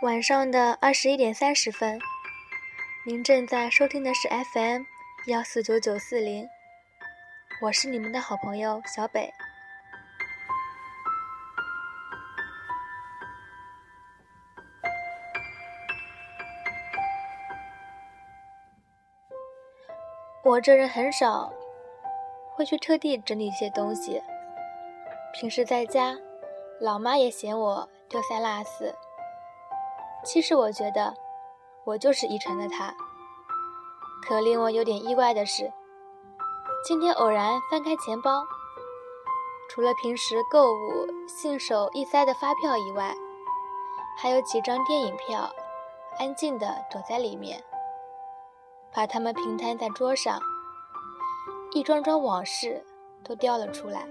晚上的二十一点三十分，您正在收听的是 FM 幺四九九四零，我是你们的好朋友小北。我这人很少会去特地整理一些东西，平时在家，老妈也嫌我丢三落四。其实我觉得，我就是遗传的他。可令我有点意外的是，今天偶然翻开钱包，除了平时购物信手一塞的发票以外，还有几张电影票，安静的躲在里面。把它们平摊在桌上，一桩桩往事都掉了出来。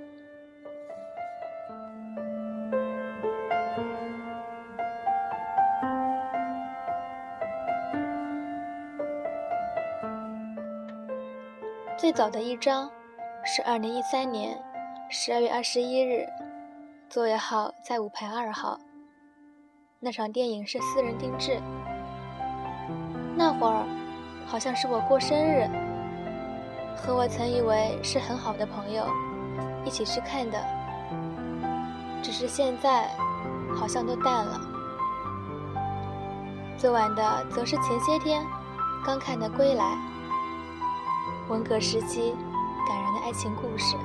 最早的一张是二零一三年十二月二十一日，座位号在五排二号。那场电影是私人定制。那会儿好像是我过生日，和我曾以为是很好的朋友一起去看的。只是现在好像都淡了。最晚的则是前些天刚看的《归来》。文革时期感人的爱情故事。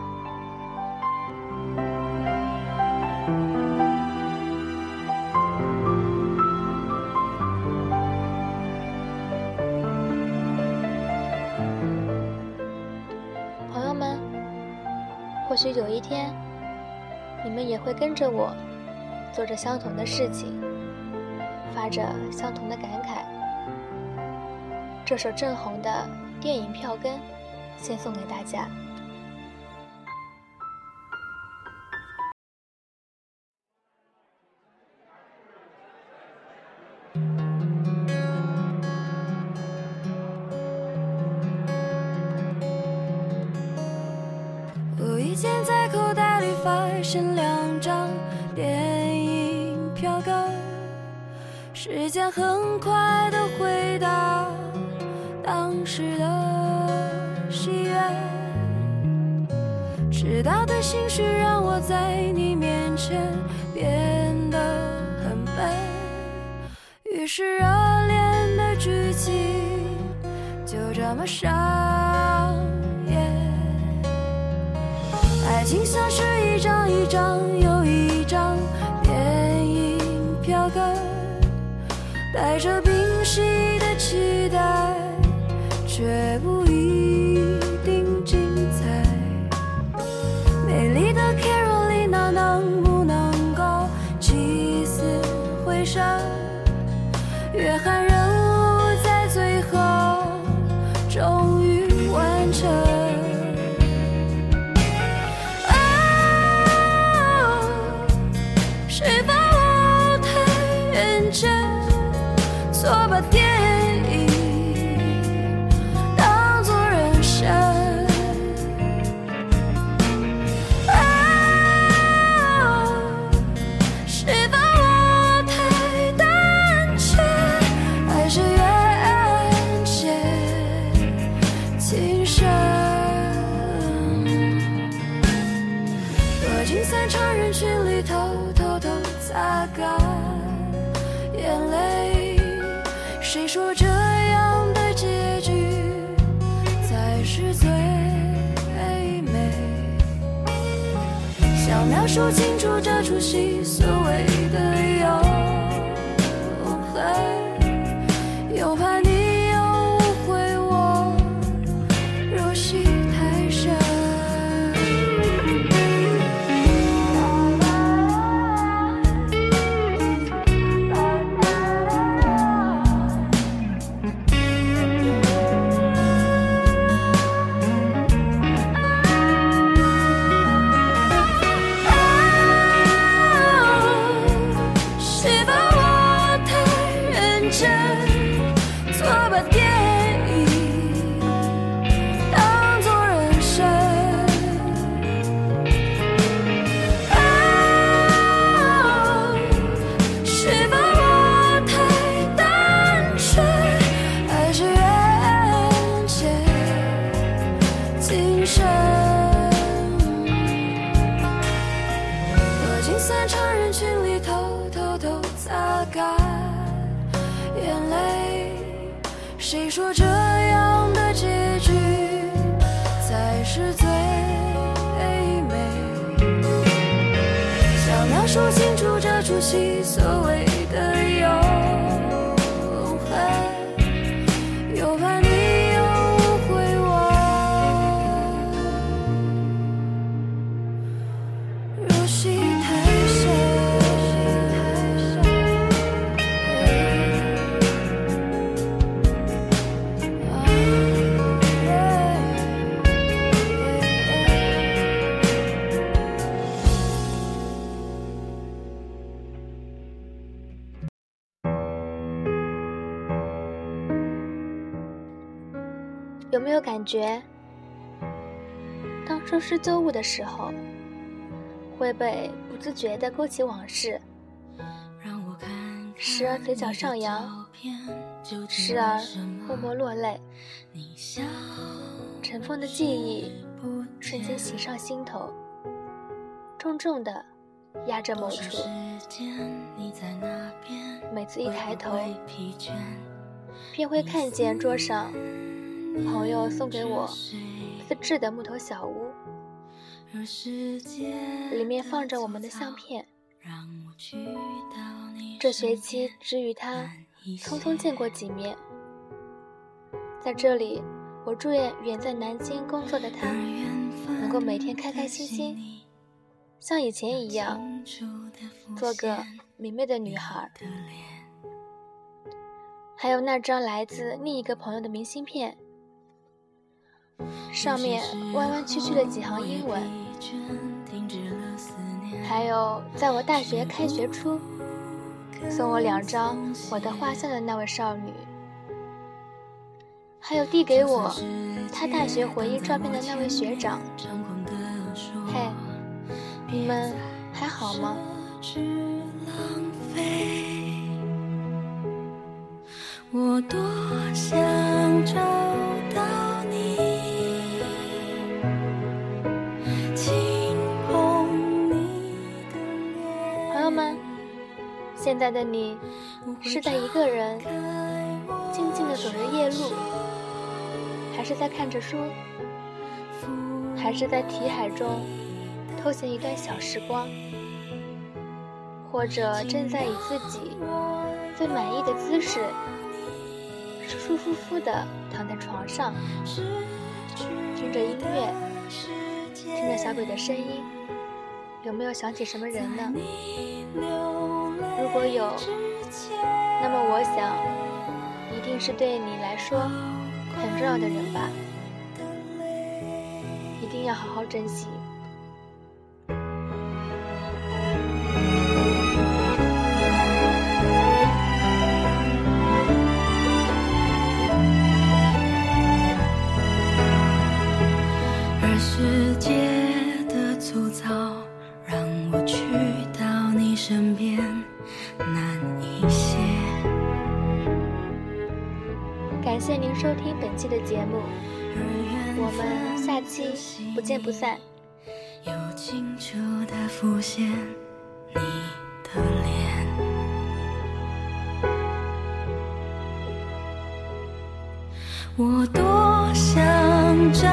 朋友们，或许有一天，你们也会跟着我，做着相同的事情，发着相同的感慨。这首正红的电影票根。先送给大家。无意间在口袋里发现两张电影票根，时间很快的回到时的。喜悦，迟到的心绪让我在你面前变得很笨，于是热恋的剧情就这么上演。爱情像是一张一张又一张电影票根，带着约翰在进散场人群里，偷偷偷擦干眼泪。谁说这样的结局才是最美？想描述清楚这出戏所谓的请散场，人群里偷偷偷擦干眼泪。谁说这样的结局才是最美？想要说清楚这出戏所谓的有。没有感觉，当收拾旧物的时候，会被不自觉地勾起往事，时而嘴角上扬，时而默默落泪，尘封的记忆瞬间袭上心头，重重的压着某处。每次一抬头，便会看见桌上朋友送给我自制的木头小屋，里面放着我们的相片。这学期只与他匆匆见过几面。在这里，我祝愿远在南京工作的他，能够每天开开心心，像以前一样，做个明媚的女孩。还有那张来自另一个朋友的明信片，上面弯弯曲曲的几行英文。还有在我大学开学初送我两张我的画像的那位少女。还有递给我他大学回忆照片的那位学长。嘿，你们还好吗？我多想找现在的你是在一个人静静的走着夜路，还是在看着书，还是在题海中偷闲一段小时光，或者正在以自己最满意的姿势？舒舒服服的躺在床上，听着音乐，听着小鬼的声音，有没有想起什么人呢？如果有，那么我想，一定是对你来说很重要的人吧，一定要好好珍惜。难一些。感谢您收听本期的节目，我们下期不见不散。又清楚地浮现你的脸，我多想找